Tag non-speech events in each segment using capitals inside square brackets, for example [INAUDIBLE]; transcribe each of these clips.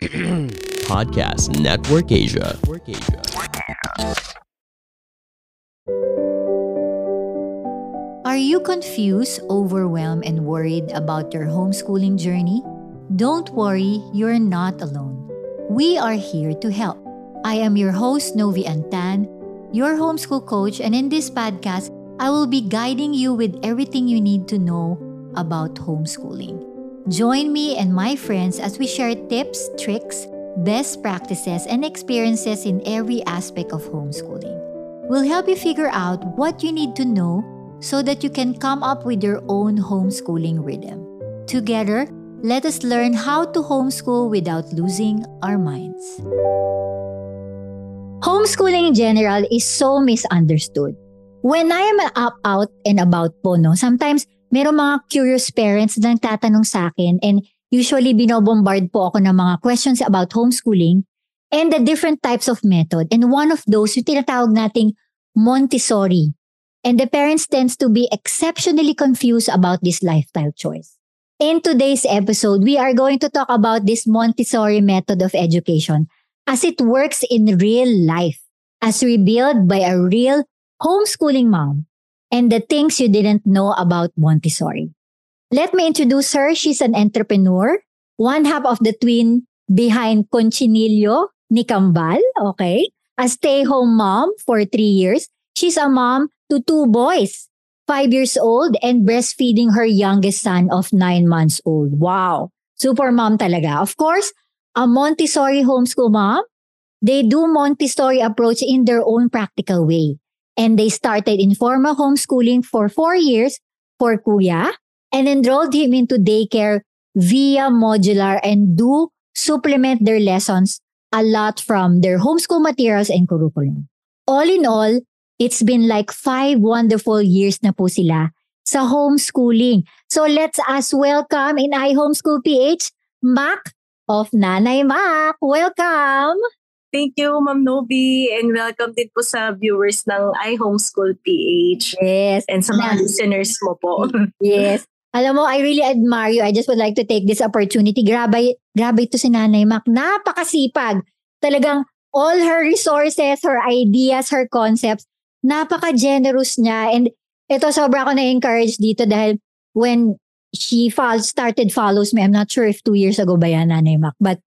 [CLEARS THROAT] Podcast Network Asia. Are you confused, overwhelmed, and worried about your homeschooling journey? Don't worry, you're not alone. We are here to help. I am your host, Novi Antan, your homeschool coach, and in this podcast, I will be guiding you with everything you need to know about homeschooling. Join me and my friends as we share tips, tricks, best practices, and experiences in every aspect of homeschooling. We'll help you figure out what you need to know so that you can come up with your own homeschooling rhythm. Together, let us learn how to homeschool without losing our minds. Homeschooling in general is so misunderstood. When I am up, out and about po, no, sometimes meron mga curious parents na nagtatanong sa akin and usually binobombard po ako ng mga questions about homeschooling and the different types of method. And one of those, yung tinatawag nating Montessori. And the parents tends to be exceptionally confused about this lifestyle choice. In today's episode, we are going to talk about this Montessori method of education as it works in real life, as revealed by a real homeschooling mom, and the things you didn't know about Montessori. Let me introduce her. She's an entrepreneur, one half of the twin behind Conchinillo Nicambal, okay? A stay-home mom for three years. She's a mom to two boys, five years old, and breastfeeding her youngest son of nine months old. Wow. Super mom talaga. Of course, a Montessori homeschool mom. They do Montessori approach in their own practical way. And they started informal homeschooling for four years for Kuya and enrolled him into daycare via modular and do supplement their lessons a lot from their homeschool materials and curriculum. All in all, it's been like five wonderful years na po sila sa homeschooling. So let's us welcome in iHomeschool PH, Mac of Nanay Mac. Welcome! Thank you, Ma'am Nobi, and welcome din po sa viewers ng iHomeschool PH. Yes. And sa mga listeners mo po. [LAUGHS] yes. Alam mo, I really admire you. I just would like to take this opportunity. Grabe, grabe ito si Nanay Mac. Napakasipag. Talagang all her resources, her ideas, her concepts, napaka-generous niya. And ito, sobra ako na-encourage dito dahil when she follow, started follows me, I'm not sure if two years ago ba yan, Nanay Mac, but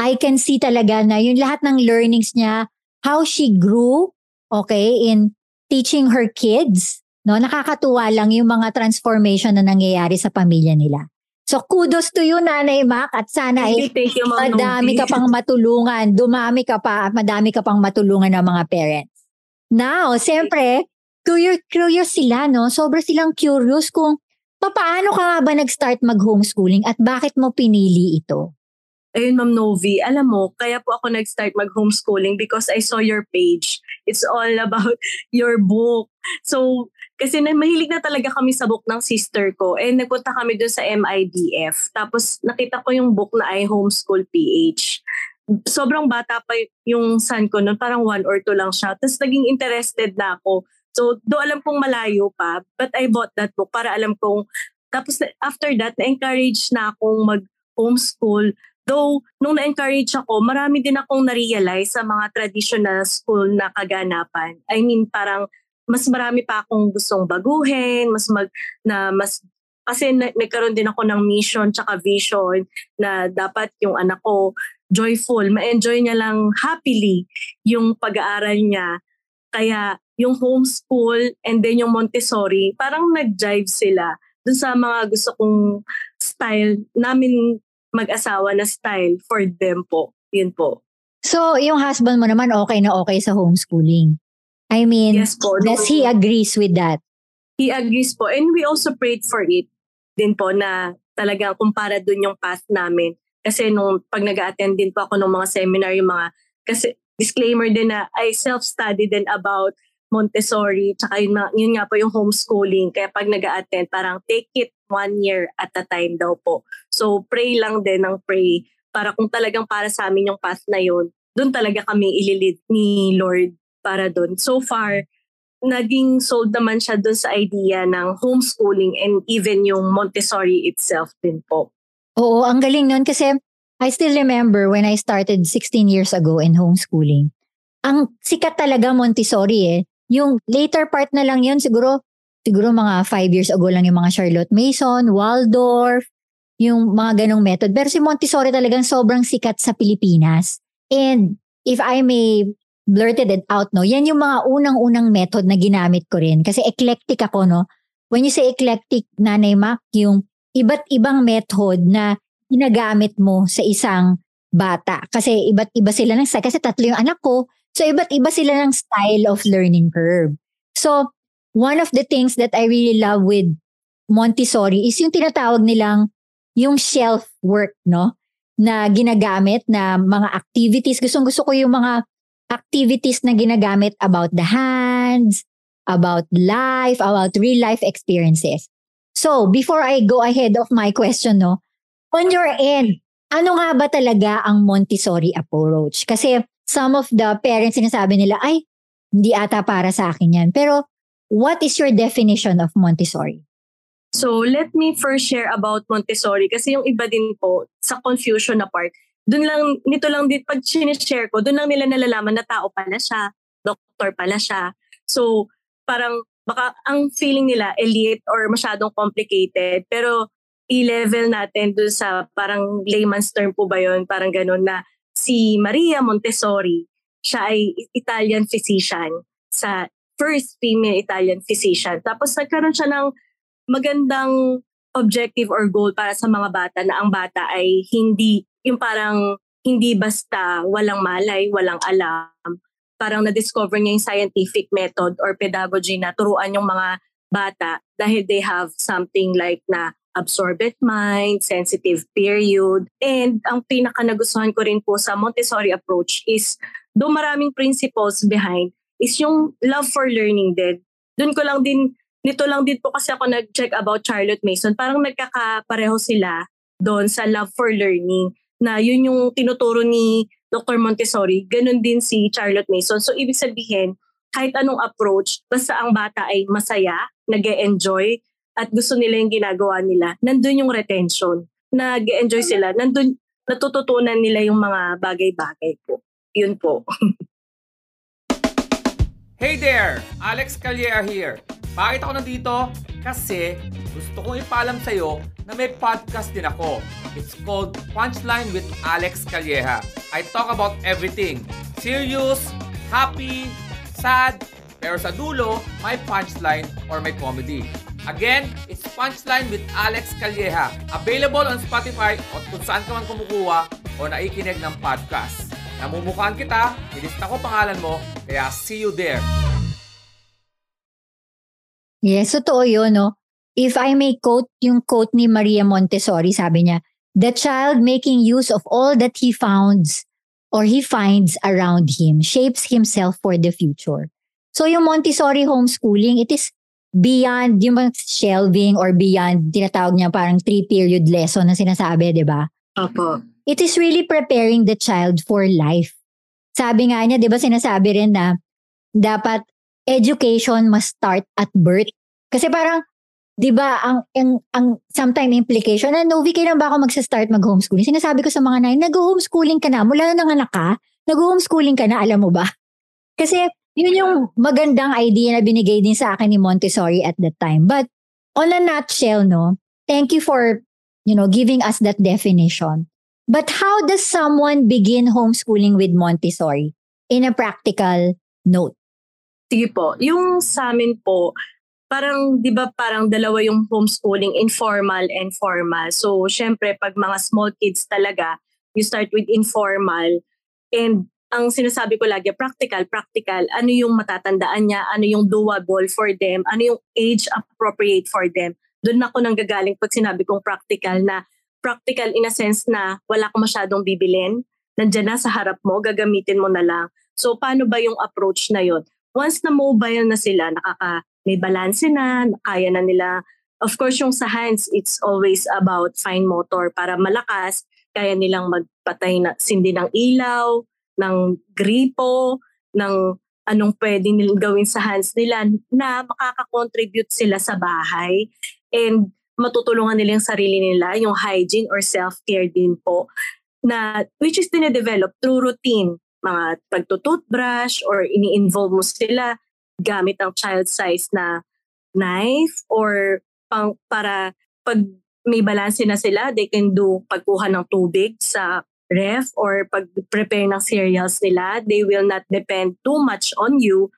I can see talaga na yung lahat ng learnings niya, how she grew, okay, in teaching her kids, no? Nakakatuwa lang yung mga transformation na nangyayari sa pamilya nila. So kudos to you, Nanay Mac, at sana ay you, Ma'am madami ka pang matulungan, dumami ka pa, at madami ka pang matulungan ng mga parents. Now, siyempre, curious, curious sila, no? Sobra silang curious kung paano ka nga ba nag-start mag-homeschooling at bakit mo pinili ito? Ayun, Ma'am Novi, alam mo, kaya po ako nag-start mag-homeschooling because I saw your page. It's all about [LAUGHS] your book. So, kasi na, mahilig na talaga kami sa book ng sister ko. And nagpunta kami doon sa MIDF. Tapos nakita ko yung book na I Homeschool PH. Sobrang bata pa yung son ko noon, parang one or two lang siya. Tapos naging interested na ako. So, do alam kong malayo pa, but I bought that book para alam kong, tapos after that, na-encourage na akong mag-homeschool Though, nung na-encourage ako, marami din akong na-realize sa mga traditional school na kaganapan. I mean, parang mas marami pa akong gustong baguhin, mas mag, na mas kasi na, nagkaroon din ako ng mission tsaka vision na dapat yung anak ko joyful, ma-enjoy niya lang happily yung pag-aaral niya. Kaya yung homeschool and then yung Montessori, parang nag-jive sila dun sa mga gusto kong style namin mag-asawa na style for them po. Yun po. So, yung husband mo naman okay na okay sa homeschooling? I mean, yes po, does he agrees with that? He agrees po. And we also prayed for it din po na talaga kumpara dun yung path namin. Kasi nung pag nag attend din po ako ng mga seminar, yung mga, kasi disclaimer din na I self-study din about Montessori, tsaka yun, yun nga po yung homeschooling. Kaya pag nag attend parang take it one year at a time daw po. So pray lang din ng pray para kung talagang para sa amin yung path na yun, doon talaga kami ililid ni Lord para doon. So far, naging sold naman siya doon sa idea ng homeschooling and even yung Montessori itself din po. Oo, ang galing nun kasi I still remember when I started 16 years ago in homeschooling. Ang sikat talaga Montessori eh. Yung later part na lang yun, siguro, siguro mga 5 years ago lang yung mga Charlotte Mason, Waldorf, yung mga ganong method. Pero si Montessori talagang sobrang sikat sa Pilipinas. And if I may blurted it out, no, yan yung mga unang-unang method na ginamit ko rin. Kasi eclectic ako, no. When you say eclectic, Nanay Mac, yung iba't ibang method na ginagamit mo sa isang bata. Kasi iba't iba sila ng style. Kasi tatlo yung anak ko. So iba't iba sila ng style of learning curve. So one of the things that I really love with Montessori is yung tinatawag nilang yung shelf work, no? Na ginagamit na mga activities. Gustong gusto ko yung mga activities na ginagamit about the hands, about life, about real life experiences. So, before I go ahead of my question, no, on your end, ano nga ba talaga ang Montessori approach? Kasi some of the parents sinasabi nila, ay, hindi ata para sa akin yan. Pero, what is your definition of Montessori? So, let me first share about Montessori kasi yung iba din po sa confusion na part, doon lang, nito lang din, pag sinishare ko, doon lang nila nalalaman na tao pala siya, doktor pala siya. So, parang baka ang feeling nila elite or masyadong complicated. Pero i-level natin doon sa parang layman's term po ba yun? Parang ganun na si Maria Montessori, siya ay Italian physician sa first female Italian physician. Tapos nagkaroon siya ng magandang objective or goal para sa mga bata na ang bata ay hindi yung parang hindi basta walang malay, walang alam. Parang na-discover niya yung scientific method or pedagogy na turuan yung mga bata dahil they have something like na absorbent mind, sensitive period. And ang pinaka nagustuhan ko rin po sa Montessori approach is do maraming principles behind is yung love for learning din. Doon ko lang din, nito lang din po kasi ako nag-check about Charlotte Mason. Parang nagkakapareho sila doon sa love for learning na yun yung tinuturo ni Dr. Montessori, ganun din si Charlotte Mason. So ibig sabihin, kahit anong approach, basta ang bata ay masaya, nag enjoy at gusto nila yung ginagawa nila, nandun yung retention. nag enjoy sila, nandun natututunan nila yung mga bagay-bagay po. Yun po. [LAUGHS] hey there! Alex Calleja here. Bakit ako nandito? Kasi gusto kong ipaalam sa'yo na may podcast din ako. It's called Punchline with Alex Calleja. I talk about everything. Serious, happy, sad, pero sa dulo, may punchline or may comedy. Again, it's Punchline with Alex Calleja. Available on Spotify o kung saan ka man kumukuha o naikinig ng podcast. Namumukhaan kita, nilista ko pangalan mo, kaya see you there. Yes, totoo yun, no? If I may quote yung quote ni Maria Montessori, sabi niya, The child making use of all that he founds or he finds around him shapes himself for the future. So yung Montessori homeschooling, it is beyond yung shelving or beyond, tinatawag niya parang three-period lesson na sinasabi, di ba? Opo. It is really preparing the child for life. Sabi nga niya, di ba sinasabi rin na dapat education must start at birth. Kasi parang, di ba, ang, ang, ang sometime implication, na Novi, kailan ba ako magsa-start mag-homeschooling? Sinasabi ko sa mga nanay, nag-homeschooling ka na, mula na nanganak ka, nag-homeschooling ka na, alam mo ba? Kasi, yun yung magandang idea na binigay din sa akin ni Montessori at that time. But, on a nutshell, no, thank you for, you know, giving us that definition. But how does someone begin homeschooling with Montessori in a practical note? Sige po. Yung sa amin po, parang, di ba parang dalawa yung homeschooling, informal and formal. So, syempre, pag mga small kids talaga, you start with informal. And ang sinasabi ko lagi, practical, practical. Ano yung matatandaan niya? Ano yung doable for them? Ano yung age appropriate for them? Doon ako nang gagaling pag sinabi kong practical na practical in a sense na wala kang masyadong bibilin. Nandiyan na sa harap mo, gagamitin mo na lang. So, paano ba yung approach na yon? once na mobile na sila, nakaka, may balance na, kaya na nila. Of course, yung sa hands, it's always about fine motor para malakas. Kaya nilang magpatay na sindi ng ilaw, ng gripo, ng anong pwede nilang gawin sa hands nila na makaka-contribute sila sa bahay. And matutulungan nila yung sarili nila, yung hygiene or self-care din po. na which is dinedevelop through routine. Mga pagtututbrush or ini-involve mo sila gamit ang child size na knife or pang, para pag may balanse na sila, they can do pagkuha ng tubig sa ref or pag-prepare ng cereals nila. They will not depend too much on you.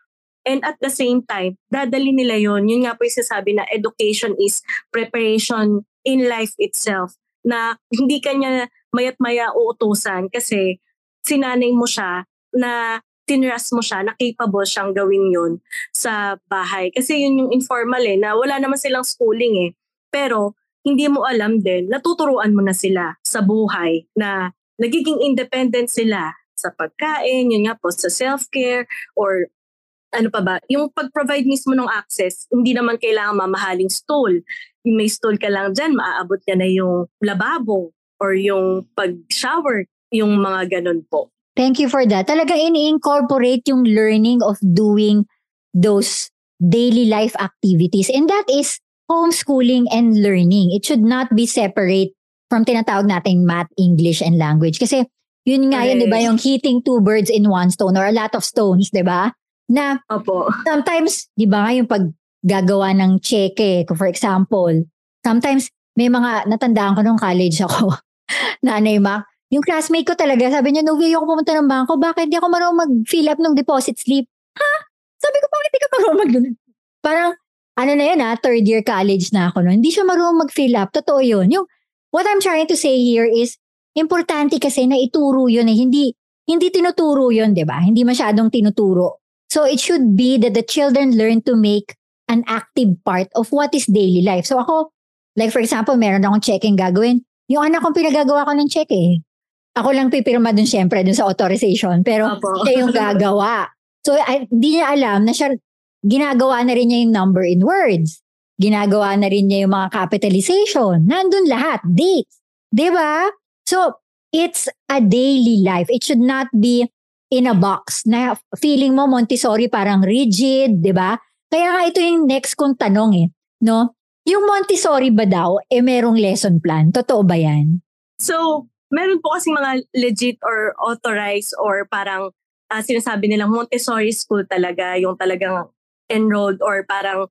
And at the same time, dadali nila yon Yun nga po yung sasabi na education is preparation in life itself. Na hindi kanya mayat maya uutusan kasi sinanay mo siya na tinrust mo siya na capable siyang gawin yun sa bahay. Kasi yun yung informal eh, na wala naman silang schooling eh. Pero hindi mo alam din, natuturuan mo na sila sa buhay na nagiging independent sila sa pagkain, yun nga po, sa self-care, or ano pa ba, yung pag-provide mismo ng access, hindi naman kailangan mamahaling stool. Yung may stool ka lang dyan, maaabot ka na yung lababo or yung pag-shower, yung mga ganun po. Thank you for that. Talaga ini-incorporate yung learning of doing those daily life activities. And that is homeschooling and learning. It should not be separate from tinatawag nating math, English, and language. Kasi yun nga yun, di ba, yung hitting two birds in one stone or a lot of stones, di ba? Na Opo. sometimes, di ba nga yung pag gagawa ng cheque, for example, sometimes may mga, natandaan ko nung college ako, [LAUGHS] nanay Mac, yung classmate ko talaga, sabi niya, no, ako pumunta ng bangko, bakit di ako marunong mag-fill up ng deposit slip? Ha? Sabi ko, bakit di ka marunong mag Parang, ano na yun ha, third year college na ako noon. Hindi siya marunong mag-fill up. Totoo yun. Yung, what I'm trying to say here is, importante kasi na ituro yun eh. Hindi, hindi tinuturo yun, di ba? Hindi masyadong tinuturo. So it should be that the children learn to make an active part of what is daily life. So ako, like for example, meron akong checking gagawin. Yung anak kong pinagagawa ko ng check eh. Ako lang pipirma dun syempre dun sa authorization. Pero Opo. siya yung gagawa. So, hindi niya alam na siya, ginagawa na rin niya yung number in words. Ginagawa na rin niya yung mga capitalization. Nandun lahat. Dates. Di ba? So, it's a daily life. It should not be in a box na feeling mo Montessori parang rigid, di ba? Kaya nga ito yung next kong tanong eh. No? Yung Montessori ba daw, eh merong lesson plan? Totoo ba yan? So, meron po kasi mga legit or authorized or parang uh, sinasabi nilang Montessori school talaga, yung talagang enrolled or parang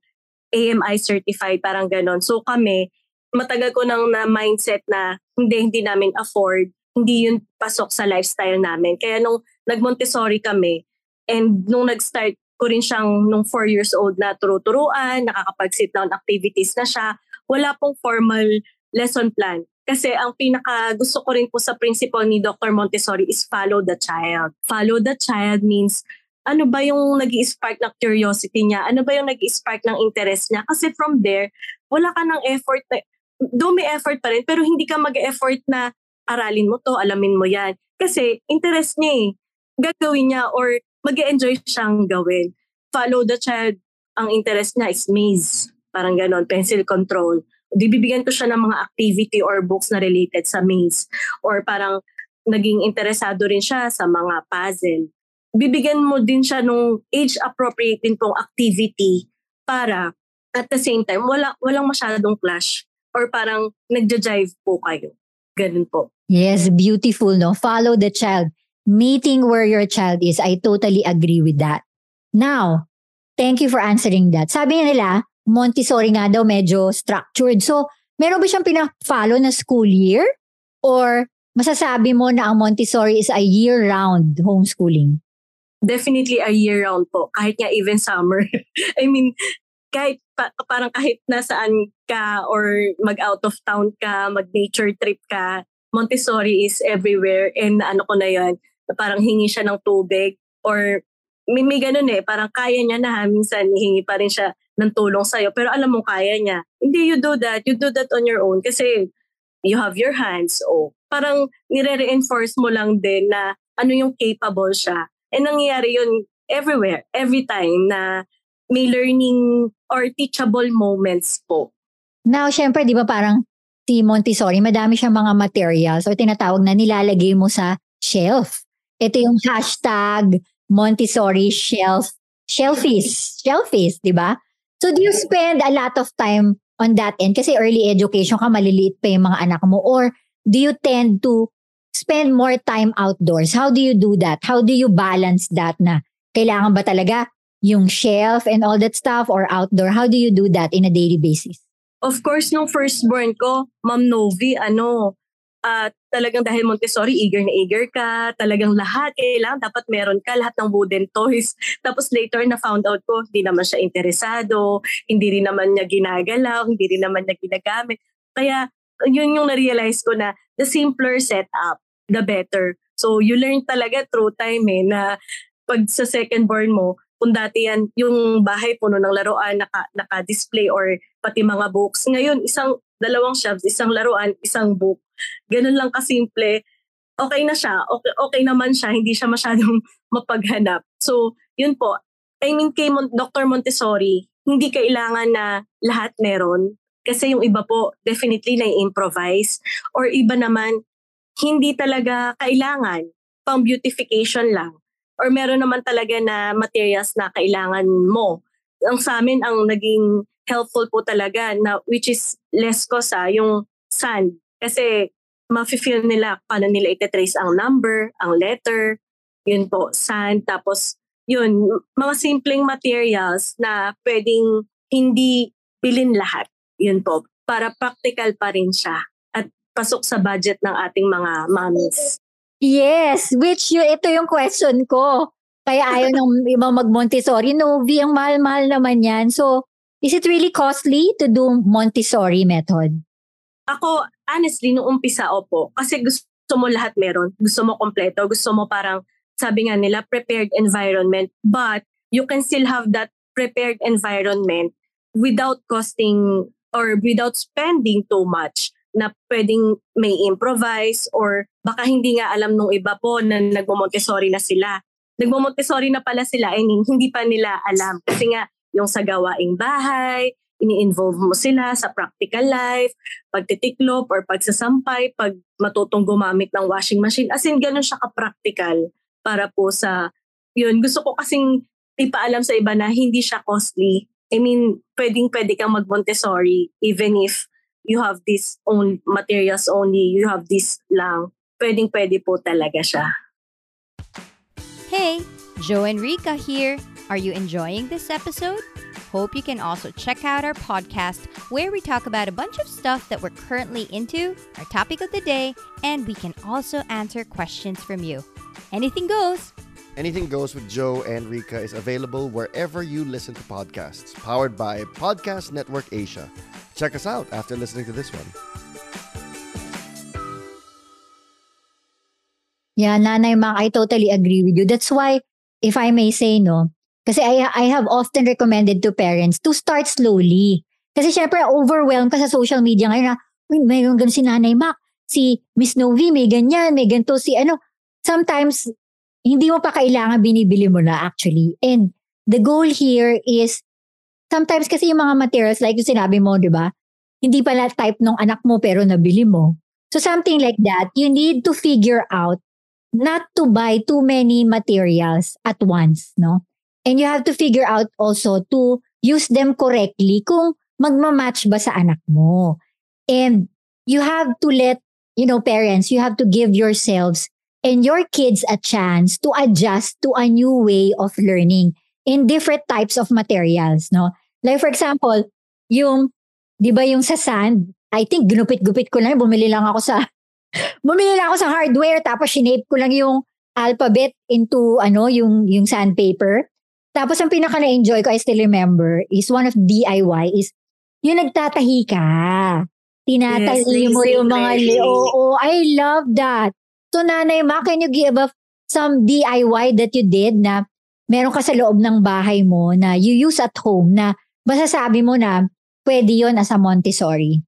AMI certified, parang ganon. So kami, matagal ko nang na mindset na hindi, hindi namin afford, hindi yun pasok sa lifestyle namin. Kaya nung nag-Montessori kami, and nung nag-start ko rin siyang nung 4 years old na turo-turuan, nakakapag-sit down activities na siya, wala pong formal lesson plan. Kasi ang pinaka gusto ko rin po sa principle ni Dr. Montessori is follow the child. Follow the child means ano ba yung nag spark ng curiosity niya? Ano ba yung nag spark ng interest niya? Kasi from there, wala ka ng effort. Na, do may effort pa rin, pero hindi ka mag-effort na aralin mo to, alamin mo yan. Kasi interest niya eh. Gagawin niya or mag enjoy siyang gawin. Follow the child. Ang interest niya is maze. Parang ganon, pencil control bibigyan ko siya ng mga activity or books na related sa maze. Or parang naging interesado rin siya sa mga puzzle. Bibigyan mo din siya nung age-appropriate din tong activity para at the same time, wala, walang masyadong clash or parang nagja-jive po kayo. Ganun po. Yes, beautiful, no? Follow the child. Meeting where your child is. I totally agree with that. Now, thank you for answering that. Sabi nila, Montessori nga daw medyo structured. So, meron ba siyang pina-follow na school year? Or masasabi mo na ang Montessori is a year-round homeschooling? Definitely a year-round po. Kahit nga even summer. [LAUGHS] I mean, kahit pa, parang kahit nasaan ka or mag-out of town ka, mag-nature trip ka, Montessori is everywhere and ano ko na yan, parang hingi siya ng tubig or may, may ganun eh, parang kaya niya na minsan hihingi pa rin siya ng tulong sa'yo, pero alam mo kaya niya. Hindi you do that, you do that on your own kasi you have your hands. Oh, parang nire-reinforce mo lang din na ano yung capable siya. And nangyayari yun everywhere, every time na may learning or teachable moments po. Now, syempre, di ba parang si Montessori, madami siyang mga materials o tinatawag na nilalagay mo sa shelf. Ito yung hashtag Montessori shelf, shelfies, shelfies, di ba? So do you spend a lot of time on that end? Kasi early education ka, maliliit pa yung mga anak mo. Or do you tend to spend more time outdoors? How do you do that? How do you balance that na kailangan ba talaga yung shelf and all that stuff or outdoor? How do you do that in a daily basis? Of course, nung firstborn ko, Ma'am Novi, ano, at talagang dahil Montessori, eager na eager ka, talagang lahat, kailangan dapat meron ka, lahat ng wooden toys. [LAUGHS] Tapos later na found out ko, hindi naman siya interesado, hindi rin naman niya ginagalaw, hindi rin naman niya ginagamit. Kaya yun yung na-realize ko na the simpler setup, the better. So you learn talaga through time eh, na pag sa second born mo, kung dati yan, yung bahay puno ng laruan, naka, naka-display or pati mga books. Ngayon, isang, dalawang shelves, isang laruan, isang book. Ganun lang kasimple. Okay na siya. Okay, okay naman siya. Hindi siya masyadong [LAUGHS] mapaghanap. So, yun po. I mean, kay Mon- Dr. Montessori, hindi kailangan na lahat meron. Kasi yung iba po, definitely na-improvise. Or iba naman, hindi talaga kailangan. Pang beautification lang. Or meron naman talaga na materials na kailangan mo. Ang sa amin, ang naging helpful po talaga, na, which is less cost ah, yung sand. Kasi ma-feel nila paano nila ite-trace ang number, ang letter, yun po, sand. Tapos, yun, mga simpleng materials na pwedeng hindi bilin lahat. Yun po, para practical pa rin siya at pasok sa budget ng ating mga mommies. Yes, which you, ito yung question ko. Kaya ayaw [LAUGHS] ng ibang mag-Montessori. No, V, ang mahal-mahal naman yan. So, is it really costly to do Montessori method? Ako, honestly, nung umpisa, opo. Kasi gusto mo lahat meron. Gusto mo kompleto. Gusto mo parang, sabi nga nila, prepared environment. But, you can still have that prepared environment without costing or without spending too much na pwedeng may improvise or baka hindi nga alam nung iba po na nagmo-Montessori na sila. Nagmo-Montessori na pala sila, mean, hindi pa nila alam. Kasi nga, yung sa gawaing bahay, ini-involve mo sila sa practical life, pagtitiklop or pagsasampay, pag matutong gumamit ng washing machine. As in, ganun siya ka-practical para po sa, yun, gusto ko kasing ipaalam sa iba na hindi siya costly. I mean, pwedeng pwede kang mag-Montessori even if you have this own materials only, you have this lang. Pwedeng pwede po talaga siya. Hey, Joe and Rika here. Are you enjoying this episode? Hope you can also check out our podcast where we talk about a bunch of stuff that we're currently into, our topic of the day, and we can also answer questions from you. Anything goes. Anything Goes with Joe and Rika is available wherever you listen to podcasts, powered by Podcast Network Asia. Check us out after listening to this one. Yeah, Nanay Mac, I totally agree with you. That's why, if I may say, no, kasi I, I have often recommended to parents to start slowly. Kasi syempre, overwhelmed ka sa social media ngayon na, uy, mayroon ganun si Nanay Mac, si Miss Novi, may ganyan, may ganito, si ano. Sometimes, hindi mo pa kailangan binibili mo na actually. And the goal here is, sometimes kasi yung mga materials, like yung sinabi mo, di ba? Hindi pala type ng anak mo pero nabili mo. So something like that, you need to figure out not to buy too many materials at once, no? And you have to figure out also to use them correctly kung magmamatch ba sa anak mo. And you have to let, you know, parents, you have to give yourselves and your kids a chance to adjust to a new way of learning in different types of materials, no? Like for example, yung, di ba yung sa sand, I think ginupit-gupit ko lang, bumili lang ako sa [LAUGHS] bumili lang ako sa hardware tapos shinape ko lang yung alphabet into ano yung yung sandpaper. Tapos ang pinaka na-enjoy ko I still remember is one of DIY is yung nagtatahi ka. Tinatahi Yes, mo yung mga li-. Oo, I love that. So Nanay Ma, can you give us some DIY that you did na meron ka sa loob ng bahay mo na you use at home na masasabi mo na pwede yon as a Montessori?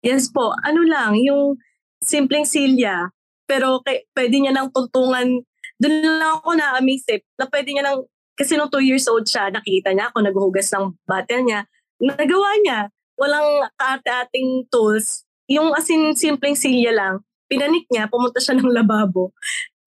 Yes po, ano lang, yung simpleng silya, pero kay, pwede niya nang tuntungan, doon lang ako na-amaze eh, na pwede niya nang, kasi nung 2 years old siya, nakita niya ako naghuhugas ng bottle niya, nagawa niya, walang kaate-ating tools, yung asin simpleng silya lang, pinanik niya, pumunta siya [LAUGHS] ng lababo.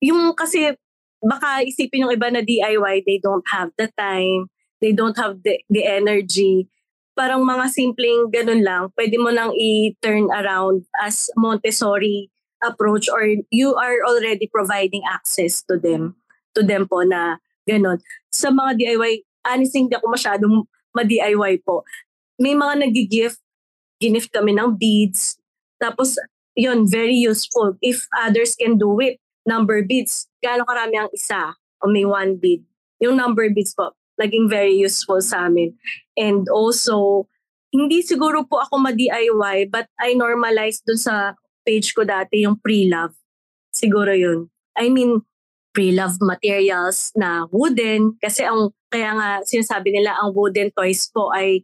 Yung kasi, baka isipin yung iba na DIY, they don't have the time, they don't have the, the energy, parang mga simpleng ganun lang, pwede mo nang i-turn around as Montessori approach or you are already providing access to them to them po na ganon. Sa mga DIY, honestly hindi ako masyadong ma-DIY po. May mga nag-gift, ginift kami ng beads. Tapos, yun, very useful. If others can do it, number beads, gaano karami ang isa o may one bead. Yung number beads po, naging very useful sa amin. And also, hindi siguro po ako ma-DIY but I normalized dun sa page ko dati yung pre-love. Siguro yun. I mean, pre-love materials na wooden kasi ang kaya nga sinasabi nila ang wooden toys po ay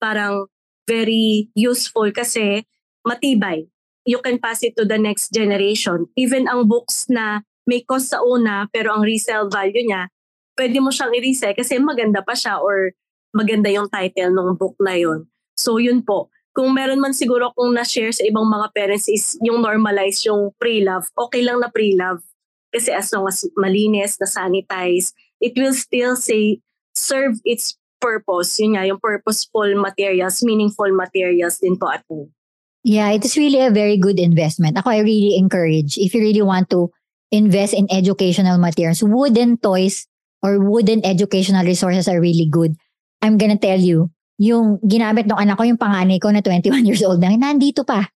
parang very useful kasi matibay. You can pass it to the next generation. Even ang books na may cost sa una pero ang resale value niya, pwede mo siyang i-resell kasi maganda pa siya or maganda yung title ng book na yon. So yun po. Kung meron man siguro kung na-share sa ibang mga parents is yung normalize yung pre-love, okay lang na pre-love. Kasi as long as malinis, na sanitize, it will still say serve its purpose. Yun nga, yung purposeful materials, meaningful materials din po at home. Yeah, it is really a very good investment. Ako, I really encourage, if you really want to invest in educational materials, wooden toys or wooden educational resources are really good. I'm gonna tell you, yung ginamit ng anak ko, yung panganay ko na 21 years old na, nandito pa.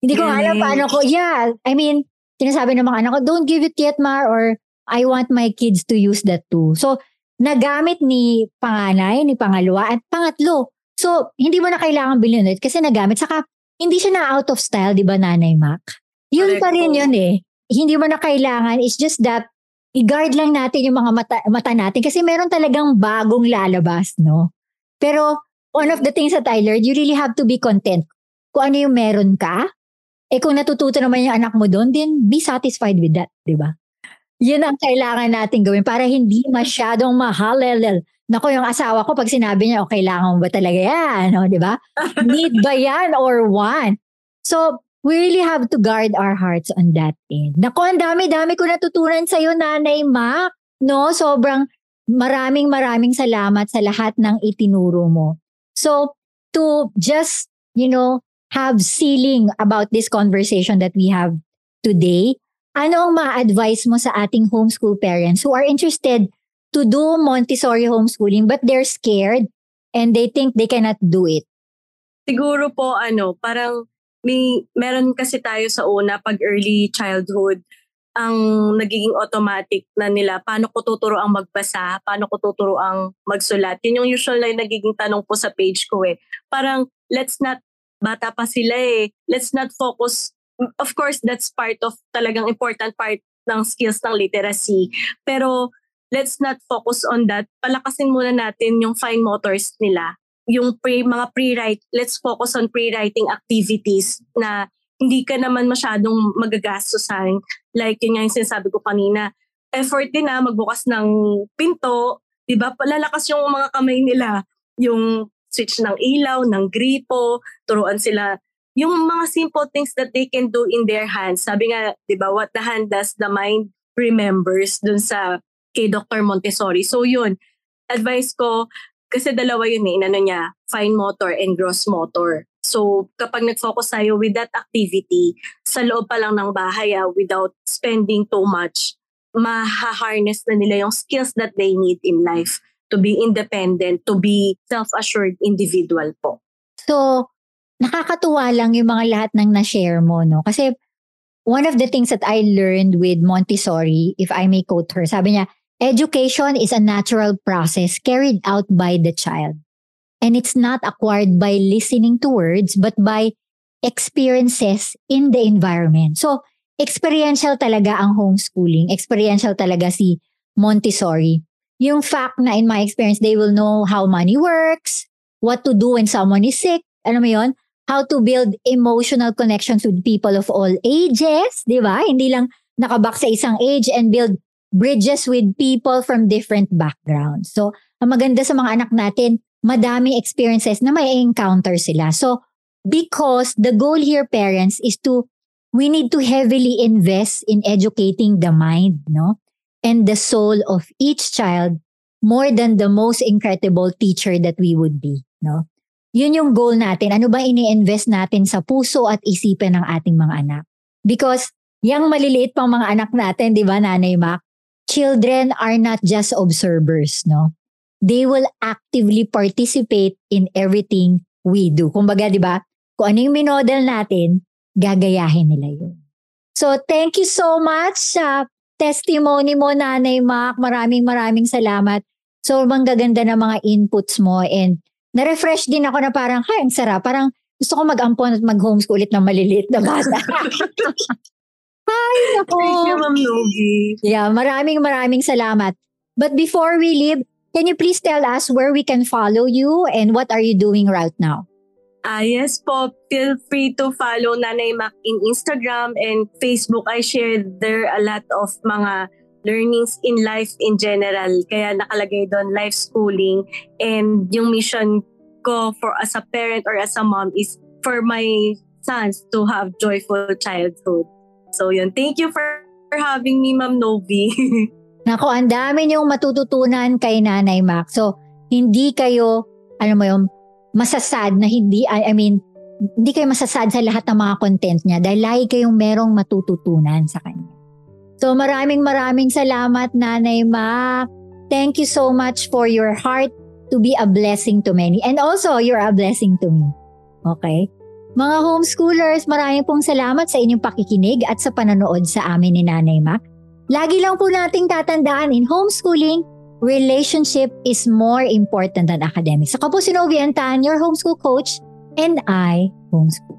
Hindi ko alam paano ko, yeah, I mean, sinasabi ng mga anak ko, don't give it yet, Mar, or I want my kids to use that too. So, nagamit ni panganay, ni pangalawa, at pangatlo. So, hindi mo na kailangan bilhin ulit kasi nagamit. Saka, hindi siya na out of style, di ba, Nanay Mac? Yun Correct pa rin yun eh. Hindi mo na kailangan. It's just that, i-guard lang natin yung mga mata, mata natin kasi meron talagang bagong lalabas, no? Pero, one of the things that I learned, you really have to be content. Kung ano yung meron ka, eh kung natututo naman yung anak mo doon, then be satisfied with that, di ba? Yun ang kailangan natin gawin para hindi masyadong mahal. Nako, yung asawa ko, pag sinabi niya, oh, kailangan mo ba talaga yan? [LAUGHS] No, di ba? Need ba yan or want? So, we really have to guard our hearts on that end. Nako, ang dami-dami ko natutunan sa'yo, Nanay Mac. No, sobrang maraming maraming salamat sa lahat ng itinuro mo. So, to just, you know, have sealing about this conversation that we have today, ano ang ma-advise mo sa ating homeschool parents who are interested to do Montessori homeschooling but they're scared and they think they cannot do it? Siguro po ano, parang may meron kasi tayo sa una pag early childhood ang nagiging automatic na nila paano ko tuturo ang magbasa, paano ko tuturo ang magsulat. Yun yung usual na yung nagiging tanong po sa page ko eh. Parang let's not bata pa sila eh. Let's not focus of course that's part of talagang important part ng skills ng literacy. Pero let's not focus on that. Palakasin muna natin yung fine motors nila. Yung pre, mga pre-write, let's focus on pre-writing activities na hindi ka naman masyadong magagastosan. Like yun nga yung sinasabi ko kanina, effort din na magbukas ng pinto, di ba? Palalakas yung mga kamay nila, yung switch ng ilaw, ng gripo, turuan sila yung mga simple things that they can do in their hands. Sabi nga, di ba, what the hand does, the mind remembers dun sa kay Dr. Montessori. So yun, advice ko, kasi dalawa yun eh, inano niya, fine motor and gross motor. So kapag nag-focus tayo with that activity, sa loob pa lang ng bahay ah, without spending too much, maha-harness na nila yung skills that they need in life to be independent, to be self-assured individual po. So, nakakatuwa lang yung mga lahat ng na-share mo, no? Kasi one of the things that I learned with Montessori, if I may quote her, sabi niya, education is a natural process carried out by the child. And it's not acquired by listening to words, but by experiences in the environment. So, experiential talaga ang homeschooling. Experiential talaga si Montessori. Yung fact na in my experience, they will know how money works, what to do when someone is sick, ano mo yun? How to build emotional connections with people of all ages, di ba? Hindi lang nakabak sa isang age and build bridges with people from different backgrounds. So, ang maganda sa mga anak natin, madaming experiences na may encounter sila. So, because the goal here, parents, is to, we need to heavily invest in educating the mind, no? And the soul of each child more than the most incredible teacher that we would be, no? Yun yung goal natin. Ano ba ini-invest natin sa puso at isipan ng ating mga anak? Because yung maliliit pang mga anak natin, di ba, Nanay Mac? Children are not just observers, no? They will actively participate in everything we do. Kumbaga, di ba, kung ano yung minodel natin, gagayahin nila yun. So, thank you so much sa testimony mo, Nanay Mac. Maraming maraming salamat. So, manggaganda na mga inputs mo and na-refresh din ako na parang, hay, ang sarap. Parang gusto ko mag-ampon at mag-homeschool ulit ng maliliit na bata. [LAUGHS] Ay, nako. Thank you, Ma'am Novi. Yeah, maraming maraming salamat. But before we leave, can you please tell us where we can follow you and what are you doing right now? Ah, yes po. Feel free to follow Nanay Mac in Instagram and Facebook. I share there a lot of mga learnings in life in general. Kaya nakalagay doon life schooling. And yung mission ko for as a parent or as a mom is for my sons to have joyful childhood. So yun. Thank you for, having me, Ma'am Novi. [LAUGHS] Nako, ang dami niyong matututunan kay Nanay Mac. So, hindi kayo, ano mo yung, masasad na hindi, I, I mean, hindi kayo masasad sa lahat ng mga content niya dahil lagi kayong merong matututunan sa kanya. So, maraming maraming salamat, Nanay Mac. Thank you so much for your heart to be a blessing to many. And also, you're a blessing to me. Okay? Mga homeschoolers, maraming pong salamat sa inyong pakikinig at sa pananood sa amin ni Nanay Mac. Lagi lang po nating tatandaan in homeschooling, relationship is more important than academics. Ako po si Novi Antan, your homeschool coach, and I homeschool.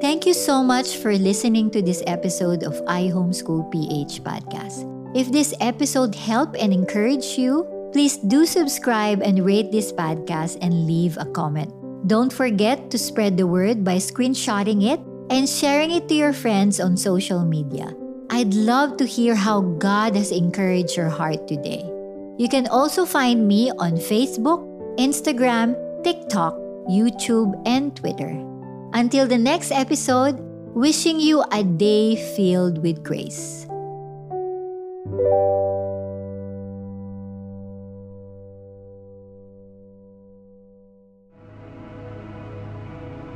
Thank you so much for listening to this episode of I Homeschool PH podcast. If this episode helped and encouraged you, please do subscribe and rate this podcast and leave a comment. Don't forget to spread the word by screenshotting it and sharing it to your friends on social media. I'd love to hear how God has encouraged your heart today. You can also find me on Facebook, Instagram, TikTok, YouTube, and Twitter. Until the next episode, wishing you a day filled with grace.